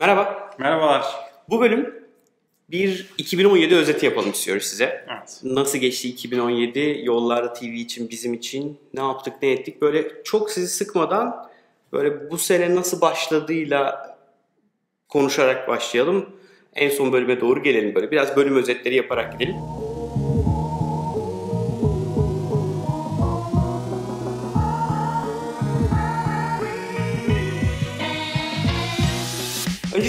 Merhaba. Merhabalar. Bu bölüm bir 2017 özeti yapalım istiyoruz size. Evet. Nasıl geçti 2017? Yollarda TV için, bizim için ne yaptık, ne ettik? Böyle çok sizi sıkmadan böyle bu sene nasıl başladığıyla konuşarak başlayalım. En son bölüme doğru gelelim böyle. Biraz bölüm özetleri yaparak gidelim.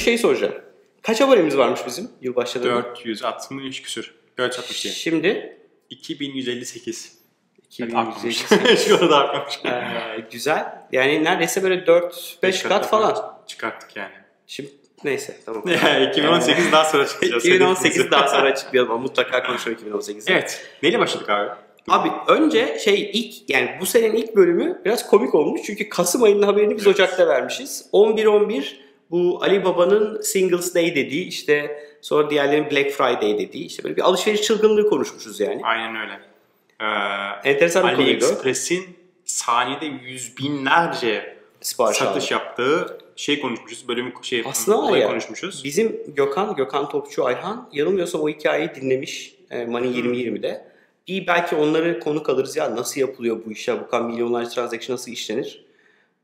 Şey soracağım. Kaç abonemiz varmış bizim yıl başladığında? 460 küsür. 460 Şimdi 2158. 2158. Şu kadar artmamış. Ee, güzel. Yani neredeyse böyle 4-5 kat falan. Çıkarttık yani. Şimdi neyse tamam. Yani 2018 daha sonra çıkacağız. 2018 daha sonra açıklayalım ama mutlaka konuşalım 2018'i. Evet. Neyle başladık abi? Abi önce şey ilk yani bu senenin ilk bölümü biraz komik olmuş çünkü Kasım ayının haberini biz Ocak'ta vermişiz. 11-11 bu Ali Baba'nın Singles Day dediği işte sonra diğerlerinin Black Friday dediği işte böyle bir alışveriş çılgınlığı konuşmuşuz yani. Aynen öyle. Ee, Enteresan bir konuydu. AliExpress'in saniyede yüz binlerce Sipariş satış aldım. yaptığı şey konuşmuşuz. Bölümü şey Aslında var ya, konuşmuşuz. Bizim Gökhan, Gökhan Topçu Ayhan yanılmıyorsam o hikayeyi dinlemiş Money 2020'de. Bir belki onları konuk alırız ya nasıl yapılıyor bu işe, bu kadar milyonlarca transaction nasıl işlenir?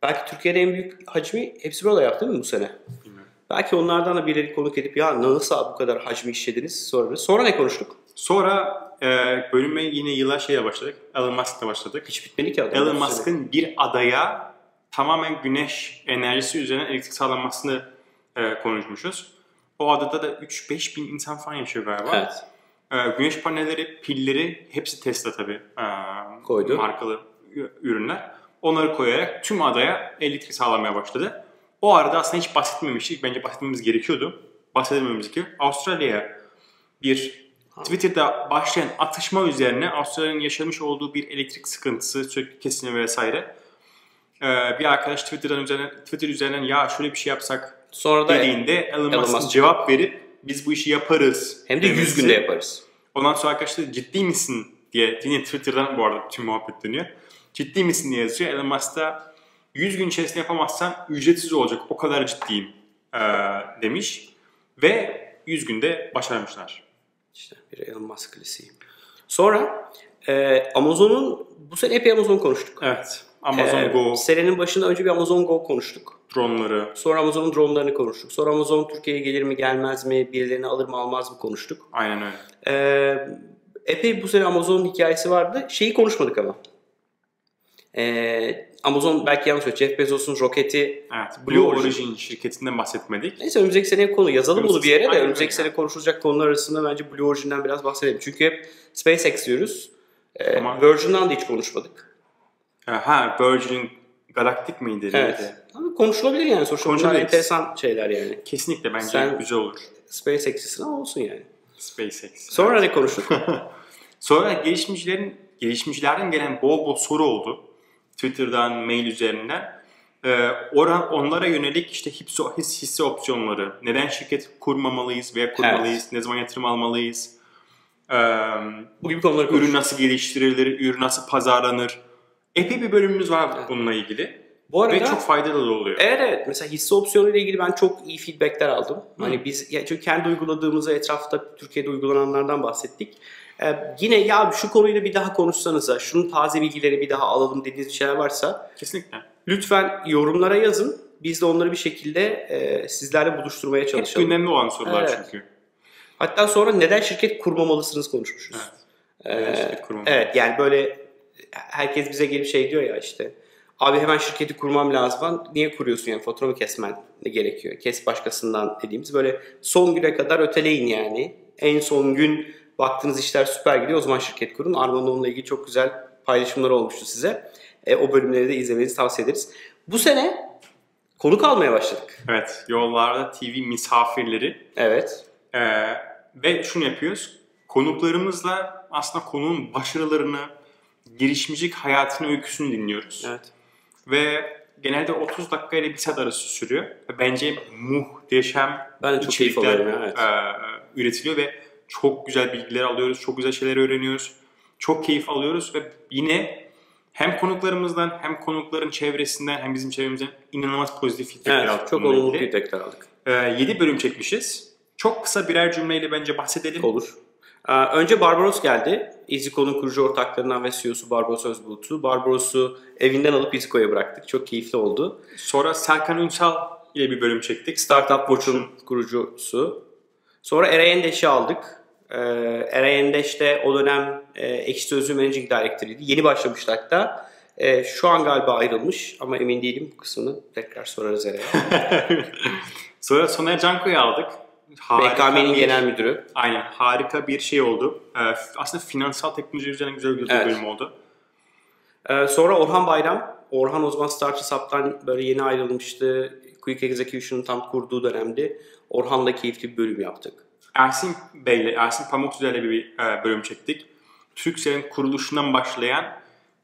Belki Türkiye'de en büyük hacmi hepsi böyle yaptı değil mi bu sene? Bilmiyorum. Belki onlardan da birileri konuk edip ya nasıl bu kadar hacmi işlediniz sorarız. Sonra ne konuştuk? Sonra e, bölüme yine yıla şeye başladık. Elon Musk'la başladık. Hiç bitmedi ki adam. Elon. Musk'ın bir adaya tamamen güneş enerjisi üzerine elektrik sağlanmasını e, konuşmuşuz. O adada da 3-5 bin insan falan yaşıyor galiba. Evet. E, güneş panelleri, pilleri hepsi Tesla tabii. E, Koydu. Markalı ürünler. Onları koyarak tüm adaya elektrik sağlamaya başladı. O arada aslında hiç bahsetmemiştik. Bence bahsetmemiz gerekiyordu. Bahsedilmemiz gerekiyor. Avustralya'ya bir Twitter'da başlayan atışma üzerine Avustralya'nın yaşamış olduğu bir elektrik sıkıntısı, sürekli kesinme vesaire. Ee, bir arkadaş Twitter'dan üzerinden, Twitter üzerinden ya şöyle bir şey yapsak Sonra da dediğinde Elon Elon Musk Musk- cevap verip biz bu işi yaparız. hem de 100 demesi. günde yaparız. Ondan sonra arkadaşlar ciddi misin diye yine Twitter'dan bu arada tüm muhabbet dönüyor. Ciddi misin diye yazıyor. Elon Musk da 100 gün içerisinde yapamazsam ücretsiz olacak. O kadar ciddiyim ee, demiş. Ve 100 günde başarmışlar. İşte bir Elon Musk klasiği. Sonra e, Amazon'un bu sene epey Amazon konuştuk. Evet. Amazon Ee, Go Senenin başında önce bir Amazon Go konuştuk. dronları. Sonra Amazon'un dronlarını konuştuk. Sonra Amazon Türkiye'ye gelir mi gelmez mi, birilerini alır mı almaz mı konuştuk. Aynen öyle. Ee, epey bu sene Amazon'un hikayesi vardı. Şeyi konuşmadık ama. Ee, Amazon belki yanlış söylüyor. Jeff Bezos'un roketi. Evet. Blue Blue Origin. Origin şirketinden bahsetmedik. Neyse önümüzdeki sene konu yazalım bunu bir yere de Aynen önümüzdeki öyle. sene konuşulacak konular arasında bence Blue Origin'den biraz bahsedelim. Çünkü hep SpaceX diyoruz. Ee, Ama- Virgin'dan da hiç konuşmadık. Ha Virgin Galactic miydi? Evet. neydi? Ama konuşulabilir yani. Sonuçta bunlar enteresan şeyler yani. Kesinlikle bence Sen- güzel olur. SpaceX'sin ama olsun yani. SpaceX. Sonra ne konuştuk? Sonra gelişimcilerin gelişimcilerden gelen bol bol soru oldu. Twitter'dan, mail üzerinden. Ee, ora- onlara yönelik işte hisse, hisse, opsiyonları, neden şirket kurmamalıyız veya kurmalıyız, ne zaman yatırım almalıyız, ee, Bu gibi konuları ürün nasıl geliştirilir, ürün nasıl pazarlanır. Epey bir bölümümüz var Evet. bununla ilgili. Bu arada Ve çok faydalı da oluyor. Evet evet. Mesela hisse opsiyonu ile ilgili ben çok iyi feedbackler aldım. Hani biz çünkü kendi uyguladığımızı etrafta Türkiye'de uygulananlardan bahsettik. Ee, yine ya şu konuyla bir daha konuşsanıza, şunun taze bilgileri bir daha alalım dediğiniz bir şeyler varsa Kesinlikle. lütfen yorumlara yazın. Biz de onları bir şekilde e, sizlerle buluşturmaya Hep çalışalım. gündemde olan sorular Evet. çünkü. Hatta sonra neden şirket kurmamalısınız konuşmuşuz. Evet. Ee? Evet yani böyle herkes bize gelip şey diyor ya işte abi hemen şirketi kurmam lazım falan. Niye kuruyorsun yani faturamı kesmen gerekiyor? Kes başkasından dediğimiz böyle son güne kadar öteleyin yani. En son gün baktığınız işler süper gidiyor o zaman şirket kurun. Arman'ın onunla ilgili çok güzel paylaşımlar olmuştu size. E, o bölümleri de izlemenizi tavsiye ederiz. Bu sene konuk almaya başladık. Evet. Yollarda TV misafirleri Evet. Ee, ve şunu yapıyoruz. Konuklarımızla aslında konuğun başarılarını, girişimcilik hayatını, öyküsünü dinliyoruz. Evet. Ve genelde 30 dakika ile bir saat arası sürüyor. Bence muhteşem Ben de çok keyif alıyorum, evet. e, üretiliyor ve çok güzel bilgiler alıyoruz, çok güzel şeyler öğreniyoruz. Çok keyif alıyoruz ve yine hem konuklarımızdan hem konukların çevresinden hem bizim çevremizden inanılmaz pozitif feedbackler Evet, aldık. çok olumlu feedbackler aldık. 7 bölüm çekmişiz. Çok kısa birer cümleyle bence bahsedelim. Olur. Ee, önce Barbaros geldi. EasyCo'nun kurucu ortaklarından ve CEO'su Barbaros Özbulut'u. Barbaros'u evinden alıp EasyCo'ya bıraktık. Çok keyifli oldu. Sonra Serkan Ünsal ile bir bölüm çektik. Startup Watch'un kurucusu. Sonra Eray Endeş'i aldık. Ee, Eray Endeş de o dönem e, Ekşi Sözlüğü Managing Director'ıydı. Yeni başlamıştı hatta. E, şu an galiba ayrılmış ama emin değilim bu kısmını. Tekrar sorarız Eray'a. Sonra Soner Canko'yu aldık. BKM'nin genel müdürü. Aynen harika bir şey oldu. Ee, aslında finansal teknoloji üzerine güzel bir Evet. bölüm oldu. Ee, sonra Orhan Bayram. Orhan o zaman Hub'dan böyle yeni ayrılmıştı. Quick Execution'ın tam kurduğu dönemdi. Orhan'la keyifli bir bölüm yaptık. Ersin Bey'le, Ersin Pamuksu'yla bir e, bölüm çektik. Türkcell'in kuruluşundan başlayan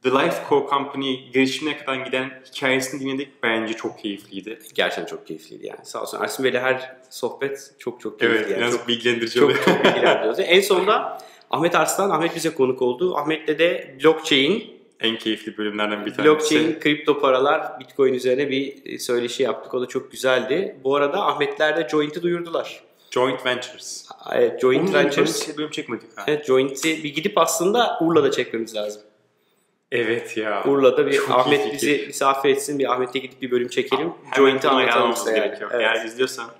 The Life Co Company girişimine kadar giden hikayesini dinledik. Bence çok keyifliydi. Gerçekten çok keyifliydi yani. Sağ olsun Ersin Bey'le her sohbet çok çok keyifli. Evet, yani. biraz Çok, bilgilendirici çok, oluyor. çok bilgilendiriyordu. En sonunda Ahmet Arslan, Ahmet bize konuk oldu. Ahmet'le de blockchain, en keyifli bölümlerden bir tanesi. blockchain, kripto paralar, bitcoin üzerine bir söyleşi yaptık. O da çok güzeldi. Bu arada Ahmetler de Joint'i duyurdular. Joint Ventures. Evet, Joint Onun Ventures. üzerine bölüm çekmedik ha. Evet, Joint'i bir gidip aslında Urla'da çekmemiz lazım. Evet ya. Urla'da bir Çok Ahmet bizi misafir etsin, bir Ahmet'e gidip bir bölüm çekelim. Joint'i anlatalım size yani. gerekiyor. Evet. Eğer izliyorsan.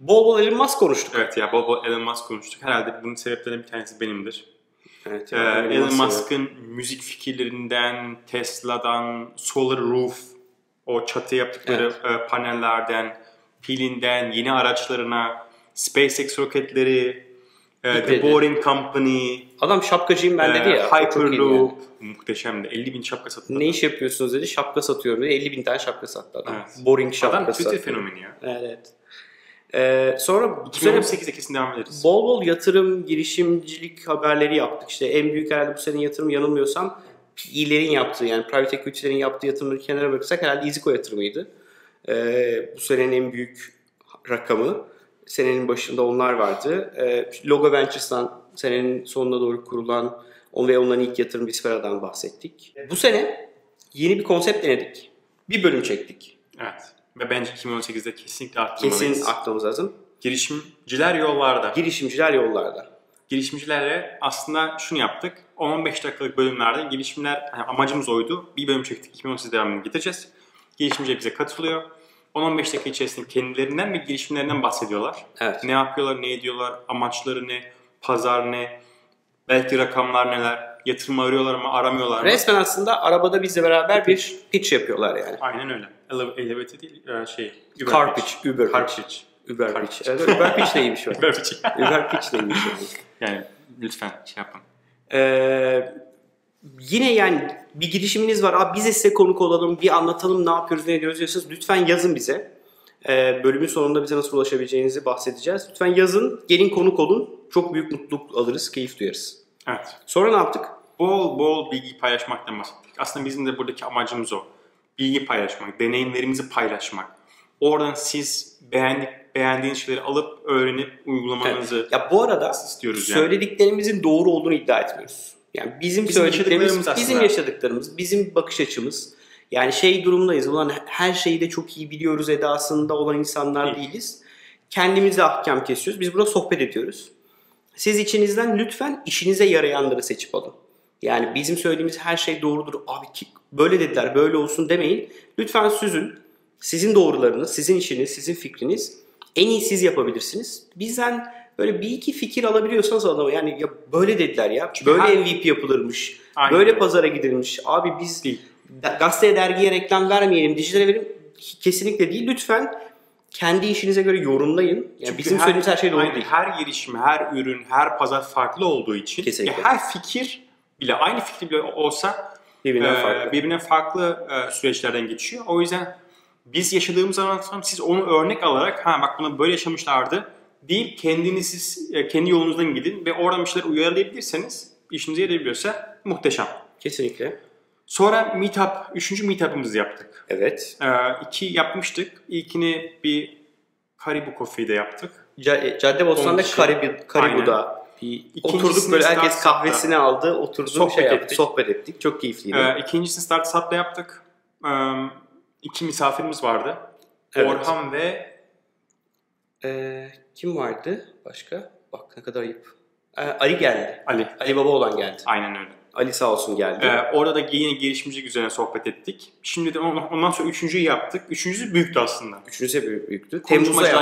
Bol bol Elon Musk konuştuk. Evet ya bol bol Elon Musk konuştuk. Herhalde bunun sebeplerinden bir tanesi benimdir. Evet, Ee, yani Elon Musk'ı- Musk'ın müzik fikirlerinden, Tesla'dan, Solar Roof, o çatı yaptıkları e, panellerden, pilinden, yeni araçlarına, SpaceX roketleri, e, The. Boring Company, Adam şapkacıyım ben dedi e, ya. çok iyiydi Hyperloop, muhteşemdi. 50 bin şapka satıldı. Ne iş yapıyorsunuz dedi. Şapka satıyorum dedi. 50 bin tane şapka sattı adam. Evet. Boring şapka Adam Twitter sattı. fenomeni ya. Evet. Ee, sonra bu sene 2018'de kesin devam ederiz. bol bol yatırım, girişimcilik haberleri yaptık. İşte en büyük herhalde bu sene yatırım yanılmıyorsam PE'lerin yaptığı yani private equity'lerin yaptığı yatırımları kenara bırakırsak herhalde EasyCo yatırımıydı. Ee, bu senenin en büyük rakamı. Senenin başında onlar vardı. Ee, Logo Ventures'tan senenin sonuna doğru kurulan on ve onların ilk yatırım Vispera'dan bahsettik. Bu sene yeni bir konsept denedik. Bir bölüm çektik. Evet. Ve bence 2018'de kesinlikle arttırmalıyız. Kesin aklımız lazım. Girişimciler yollarda. Girişimciler yollarda. girişimcilerle aslında şunu yaptık. 10-15 dakikalık bölümlerde girişimler yani amacımız oydu. Bir bölüm çektik. 2018 devamını getireceğiz. Girişimciler bize katılıyor. 10-15 dakika içerisinde kendilerinden ve girişimlerinden bahsediyorlar. Evet. Ne yapıyorlar, ne ediyorlar, amaçları ne, pazar ne, belki rakamlar neler, yatırım arıyorlar mı, aramıyorlar mı? Resmen aslında arabada bizle beraber bir pitch yapıyorlar yani. Aynen öyle. Ele- Elevated değil, e, şey. Uber Car pitch, Uber Car pitch. pitch. Uber Car pitch. Evet, Uber pitch neymiş o? Uber pitch. Uber pitch neymiş yani? yani lütfen şey yapın. Ee, yine yani bir girişiminiz var. Abi biz de size konuk olalım, bir anlatalım ne yapıyoruz, ne ediyoruz diyorsanız lütfen yazın bize. Ee, bölümün sonunda bize nasıl ulaşabileceğinizi bahsedeceğiz. Lütfen yazın, gelin konuk olun. Çok büyük mutluluk alırız, keyif duyarız. Evet. Sonra ne yaptık? bol bol bilgi paylaşmaktan bahsettik. Aslında bizim de buradaki amacımız o. Bilgi paylaşmak, deneyimlerimizi paylaşmak. Oradan siz beğendik, beğendiğiniz şeyleri alıp öğrenip uygulamanızı Ya bu arada istiyoruz yani. söylediklerimizin doğru olduğunu iddia etmiyoruz. Yani bizim, Bizim söylediklerimiz, bizim yaşadıklarımız, bizim bakış açımız. Yani şey durumdayız. Ulan her şeyi de çok iyi biliyoruz edasında olan insanlar Değil. değiliz. Kendimize ahkam kesiyoruz. Biz burada sohbet ediyoruz. Siz içinizden lütfen işinize yarayanları seçip alın. Yani bizim söylediğimiz her şey doğrudur. Abi ki böyle dediler böyle olsun demeyin. Lütfen süzün. Sizin doğrularınız, sizin işiniz, sizin fikriniz en iyi siz yapabilirsiniz. Bizden böyle bir iki fikir alabiliyorsanız alın. Yani ya böyle dediler ya. Çünkü böyle her- MVP yapılırmış. Aynen böyle öyle. pazara gidilmiş. Abi biz Değil. gazeteye dergiye reklam vermeyelim, dijitale verin. Kesinlikle değil. Lütfen kendi işinize göre yorumlayın. Yani Çünkü bizim söylediğimiz her şey doğru değil. Her girişim, her ürün, her pazar farklı olduğu için Kesinlikle. her fikir bile aynı fikir bile olsa Birbirinden e, farklı. birbirinden farklı e, süreçlerden geçiyor. O yüzden biz yaşadığımız zaman siz onu örnek alarak ha bak bunu böyle yaşamışlardı deyip kendiniz siz e, kendi yolunuzdan gidin ve oradan bir şeyler uyarlayabilirseniz işinize yarayabiliyorsa muhteşem. Kesinlikle. Sonra meetup, üçüncü meetup'ımızı yaptık. Evet. E, iki yapmıştık. İlkini bir Karibu Coffee'de yaptık. Ca- Cadde Bostan'da Onun için- Karibu, Karibu'da bir İkincisini oturduk böyle herkes kahvesini aldı, oturduk Sohbet şey yaptık, ettik. sohbet ettik. Çok keyifliydi. Ee, ikincisini Start Sat'la yaptık. Ee, iki misafirimiz vardı. Evet. Orhan ve Ee, kim vardı başka? Bak ne kadar ayıp. Ee, Ali geldi. Ali. Ali Baba olan geldi. Aynen öyle. Ali sağ olsun geldi. Ee, orada da yine girişimcilik üzerine sohbet ettik. Şimdi de ondan sonra üçüncüyü yaptık. Üçüncüsü büyüktü aslında. Üçüncüsü büyük- büyüktü.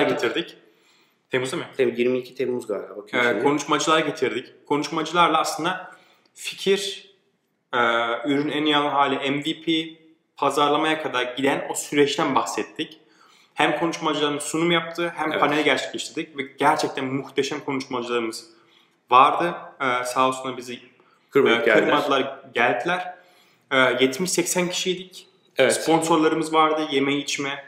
Yaptık. getirdik. Temmuz'da mı? Tem- 22 Temmuz galiba. Bakıyorum Ee, konuşmacılar getirdik. Konuşmacılarla aslında fikir, e, ürün en iyi hali MVP, pazarlamaya kadar giden o süreçten bahsettik. Hem konuşmacılarımız sunum yaptı hem Evet. panel gerçekleştirdik ve gerçekten muhteşem konuşmacılarımız vardı. Ee, sağ olsunlar bizi e, geldiler. kırmadılar, geldiler. Ee, 70-80 kişiydik. Evet. Sponsorlarımız vardı, yeme içme.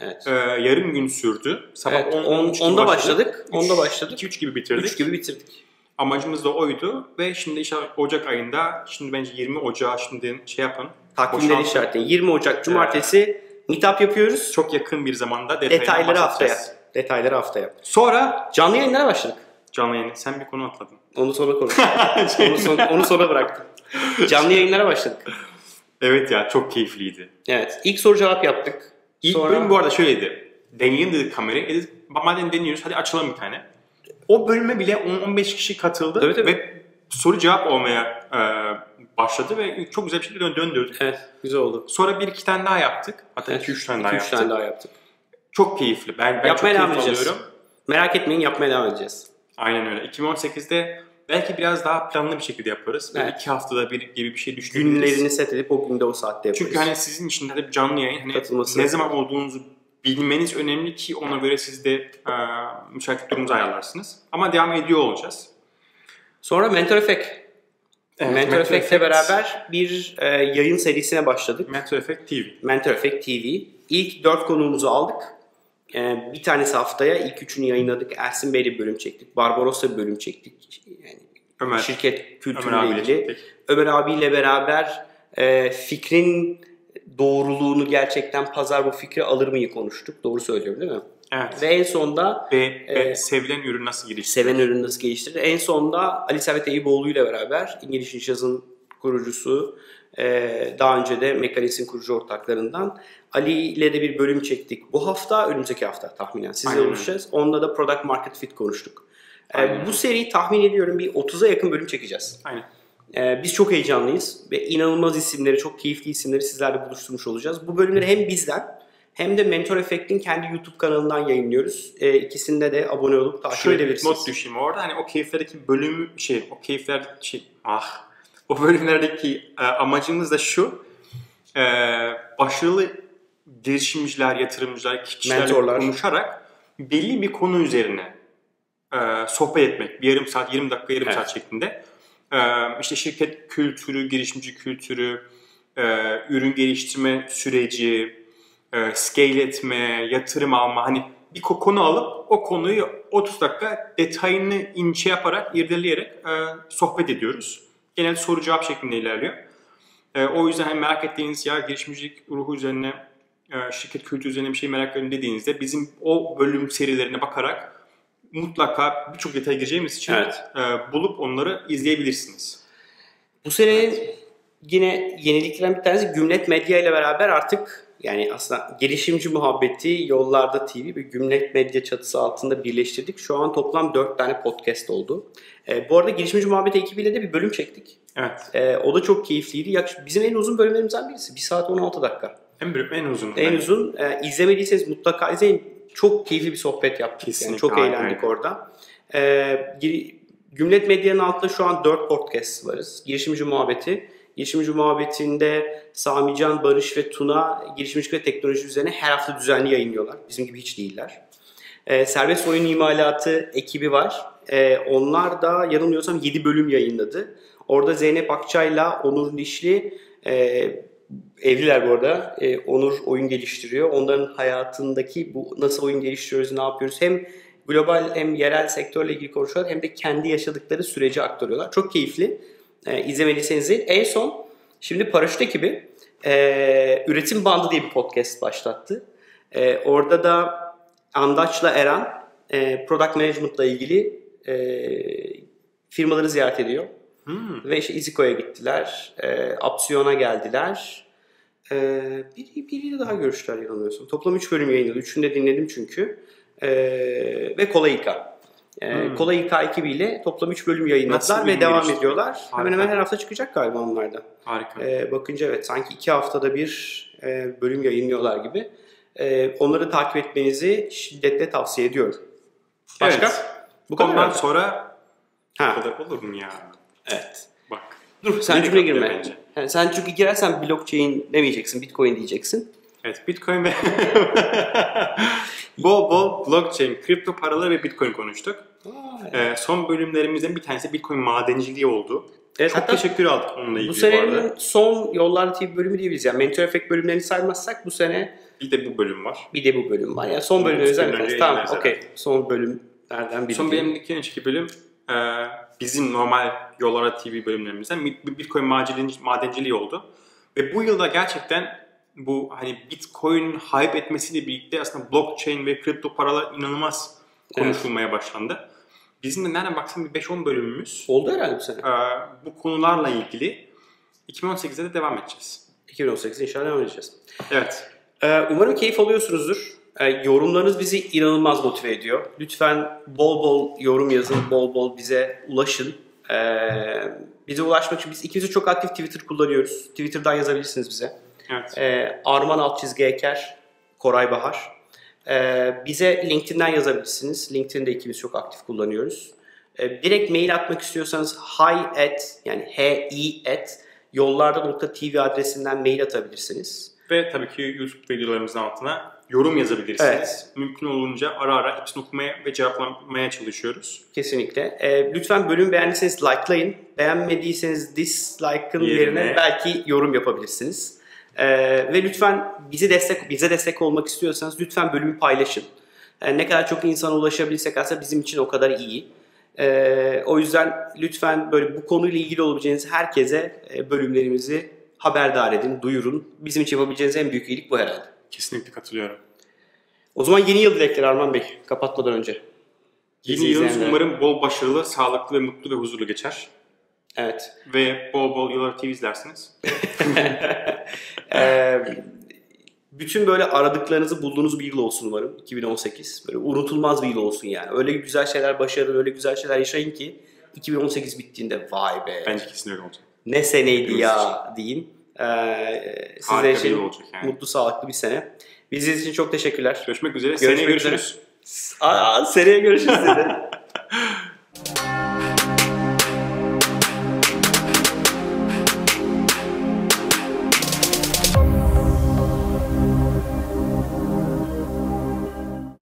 Evet. Ee, yarım gün sürdü. Sabah Evet, 10, on- 13 gibi onda başladık, onda Üç- başladık. 2-3 gibi bitirdik. 3 gibi bitirdik. Amacımız da oydu ve şimdi inşallah Ocak ayında, şimdi bence 20 Ocağı şimdi şey yapın. Takvimleri işaretleyin. 20 Ocak Cumartesi meetup yapıyoruz. Çok yakın bir zamanda Detayları haftaya. Detayları haftaya. Sonra Canlı yayınlara başladık. canlı yayın. Sen bir konu atladın. Onu sonra konuşalım. onu, son, onu sonra bıraktım. Canlı yayınlara başladık. Evet ya çok keyifliydi. Evet. İlk soru cevap yaptık. İlk Sonra- bölüm bu arada şöyleydi. Deneyelim dedik kamerayı. Dedik, madem deniyoruz hadi açalım bir tane. O bölüme bile 10-15 kişi katıldı Tabii, tabii. ve soru cevap olmaya e, başladı ve çok güzel bir şekilde dön- döndürdük. Evet. Güzel oldu. Sonra bir iki tane daha yaptık. Hatta Evet. iki üç tane daha 2-3 yaptık. tane daha yaptık. Çok keyifli. Ben, ben Yapmaya çok devam keyif edeceğiz. alıyorum. Merak etmeyin yapmaya devam edeceğiz. Aynen öyle. 2018'de belki biraz daha planlı bir şekilde yaparız. Böyle Evet. iki haftada bir gibi bir şey düşünebiliriz. Günlerini set edip o günde o saatte yaparız. Çünkü hani sizin için de canlı yayın hani Katılması. ne zaman olduğunuzu bilmeniz önemli ki ona göre siz de e, müsait durumunuzu ayarlarsınız. Ama devam ediyor olacağız. Sonra Mentor Effect. Evet, Mentor Mentor Effect'le Effect- beraber bir e, yayın serisine başladık. Mentor Effect TV. Mentor Effect TV. İlk dört konuğumuzu aldık. Ee, bir tanesi haftaya ilk üçünü yayınladık. Ersin Bey'le bölüm çektik. Barbaros'la bölüm çektik. Yani Ömer. şirket Ömer kültürüyle abiyle ilgili. çektik. Ömer abiyle beraber e, fikrin doğruluğunu gerçekten pazar bu fikri alır mıyı konuştuk. Doğru söylüyorum değil mi? Evet. Ve en sonda Ve, ve e, sevilen ürün nasıl gelişti? seven ürünü nasıl geliştirir. En sonda Ali Servet Eyüboğlu ile beraber İngiliz İş Yaz'ın kurucusu, e, daha önce de Mekanis'in kurucu ortaklarından Ali ile de bir bölüm çektik. Bu hafta, önümüzdeki hafta tahminen sizle buluşacağız. Onda da Product Market Fit konuştuk. E, bu seriyi tahmin ediyorum bir 30'a yakın bölüm çekeceğiz. Aynen. E, biz çok heyecanlıyız ve inanılmaz isimleri, çok keyifli isimleri sizlerle buluşturmuş olacağız. Bu bölümleri hem bizden hem de Mentor Effect'in kendi YouTube kanalından yayınlıyoruz. E, ikisinde de abone olup takip Şöyle bir edebilirsiniz. not düşeyim orada hani o keyiflerdeki bölümü şey o keyifler şey ah o bölümlerdeki e, amacımız da şu e, başarılı girişimciler, yatırımcılar, kişilerle Mentorlar. konuşarak belli bir konu üzerine e, sohbet etmek. Bir yarım saat, 20 dakika, yarım Evet. saat şeklinde. E, işte şirket kültürü, girişimci kültürü, e, ürün geliştirme süreci, e, scale etme, yatırım alma hani bir ko- konu alıp o konuyu 30 dakika detayını ince yaparak, irdeleyerek e, sohbet ediyoruz. Genelde soru cevap şeklinde ilerliyor. E, o yüzden hani merak ettiğiniz ya girişimcilik ruhu üzerine, e, şirket kültürü üzerine bir şey merak ediyorum dediğinizde bizim o bölüm serilerine bakarak mutlaka birçok detaya gireceğimiz için Evet. e, bulup onları izleyebilirsiniz. Bu sene yine yeniliklerden bir tanesi Gümlet Medya ile beraber artık yani aslında gelişimci muhabbeti Yollarda TV ve Gümlet Medya çatısı altında birleştirdik. Şu an toplam 4 tane podcast oldu. Ee, bu arada gelişimci muhabbeti ekibiyle de bir bölüm çektik. Evet. Ee, o da çok keyifliydi. Yak- Bizim en uzun bölümlerimizden birisi. 1 saat 16 dakika. En büyük, en uzun. En bence. uzun. E, izlemediyseniz mutlaka izleyin. Çok keyifli bir sohbet yaptık. Yani Kesinlikle, çok aynen eğlendik öyle. orada. E, gir- Gümlet Medya'nın altında şu an 4 podcast varız. Girişimci Muhabbeti. Girişimci Muhabbeti'nde Samican, Barış ve Tuna girişimcilik ve teknoloji üzerine her hafta düzenli yayınlıyorlar. Bizim gibi hiç değiller. E, serbest oyun imalatı ekibi var. E, onlar da yanılmıyorsam 7 bölüm yayınladı. Orada Zeynep Akçay'la Onur Dişli e, evliler bu arada. E, Onur oyun geliştiriyor. Onların hayatındaki bu nasıl oyun geliştiriyoruz, ne yapıyoruz hem global hem yerel sektörle ilgili konuşuyorlar hem de kendi yaşadıkları süreci aktarıyorlar. Çok keyifli. E, izlemediyseniz izleyin. En son şimdi Paraşüt ekibi e, Üretim Bandı diye bir podcast başlattı. E, orada da Andaç'la Eren e, Product Management'la ilgili e, firmaları ziyaret ediyor. Hmm. Ve işte Iziko'ya gittiler. E, Apsiyon'a geldiler. E, biri, biriyle daha görüştüler yanılmıyorsam. Toplam 3 bölüm yayınladı. Üçünü de dinledim çünkü. e, ve Kolayika. E, Hmm. Kolayika ekibiyle toplam 3 bölüm yayınladılar ve devam ediyorlar. Hemen Harika. hemen her hafta çıkacak galiba onlarda. Harika. E, bakınca evet sanki 2 haftada bir e, bölüm yayınlıyorlar gibi. E, onları takip etmenizi şiddetle tavsiye ediyorum. Başka? Evet. Bu kadar Ondan sonra Ha, kadar olur mu ya? evet. Bak. Dur sen cümle girme. Yani sen çünkü girersen blockchain demeyeceksin, bitcoin diyeceksin. Evet Bitcoin ve bol bol blockchain, kripto paralar ve Bitcoin konuştuk. Ee, son bölümlerimizden bir tanesi Bitcoin madenciliği oldu. Evet, Çok hatta teşekkür aldık onunla ilgili bu bu, senenin son Yollar TV bölümü diyebiliriz. Yani Mentor Effect bölümlerini saymazsak bu sene Bir de bu bölüm var. bir de bu bölüm var. Yani son Bunu bölümü üç özel bölüm önce Tamam, okey. Son bölümlerden biri. Son bölümdeki önceki bölüm e, bizim normal Yollara TV bölümlerimizden bir Bitcoin madenciliği oldu. Ve bu yılda gerçekten bu hani Bitcoin hype etmesiyle birlikte aslında blockchain ve kripto paralar inanılmaz konuşulmaya başlandı. Bizim de nereden baksan bir 5-10 bölümümüz Oldu herhalde bu sene. e, bu konularla ilgili 2018'de de devam edeceğiz. 2018 inşallah devam edeceğiz. Evet. Ee, umarım keyif alıyorsunuzdur. Ee, yorumlarınız bizi inanılmaz motive ediyor. Lütfen bol bol yorum yazın, bol bol bize ulaşın. Ee, bize ulaşmak için biz ikimiz de çok aktif Twitter kullanıyoruz. Twitter'dan yazabilirsiniz bize. Evet. Ee, Arman alt çizgi Eker, Koray Bahar. Ee, bize LinkedIn'den yazabilirsiniz. LinkedIn'de ikimiz çok aktif kullanıyoruz. Ee, direkt mail atmak istiyorsanız hi at yani hi at yollarda.tv adresinden mail atabilirsiniz. Ve tabii ki YouTube videolarımızın altına yorum yazabilirsiniz. Evet. Mümkün olunca ara ara hepsini okumaya ve cevaplamaya çalışıyoruz. Kesinlikle. Ee, lütfen bölüm beğendiyseniz likelayın. Beğenmediyseniz dislike'ın Yerine- yerine belki yorum yapabilirsiniz. Ee, ve lütfen bizi destek bize destek olmak istiyorsanız lütfen bölümü paylaşın. Yani ne kadar çok insana ulaşabilirsek aslında bizim için o kadar iyi. Ee, o yüzden lütfen böyle bu konuyla ilgili olabileceğiniz herkese e, bölümlerimizi haberdar edin, duyurun. Bizim için yapabileceğiniz en büyük iyilik bu herhalde. Kesinlikle katılıyorum. O zaman yeni yıl dilekleri Arman Bey kapatmadan önce. Yeni izleyenler. umarım bol başarılı, sağlıklı ve mutlu ve huzurlu geçer. Evet. Ve bol bol Yıllar TV izlersiniz. Ee, bütün böyle aradıklarınızı bulduğunuz bir yıl olsun umarım 2018. Böyle unutulmaz bir yıl olsun yani. Öyle güzel şeyler başarın, öyle güzel şeyler yaşayın ki 2018 bittiğinde vay be Bence kesin öyle olacak. ne seneydi Hepimiz ya deyin. Ee, sizler için olacak yani. mutlu sağlıklı bir sene. Bizi için çok teşekkürler. Görüşmek üzere. Görüşmek Seneye üzere. görüşürüz. Aa, seneye görüşürüz dedi.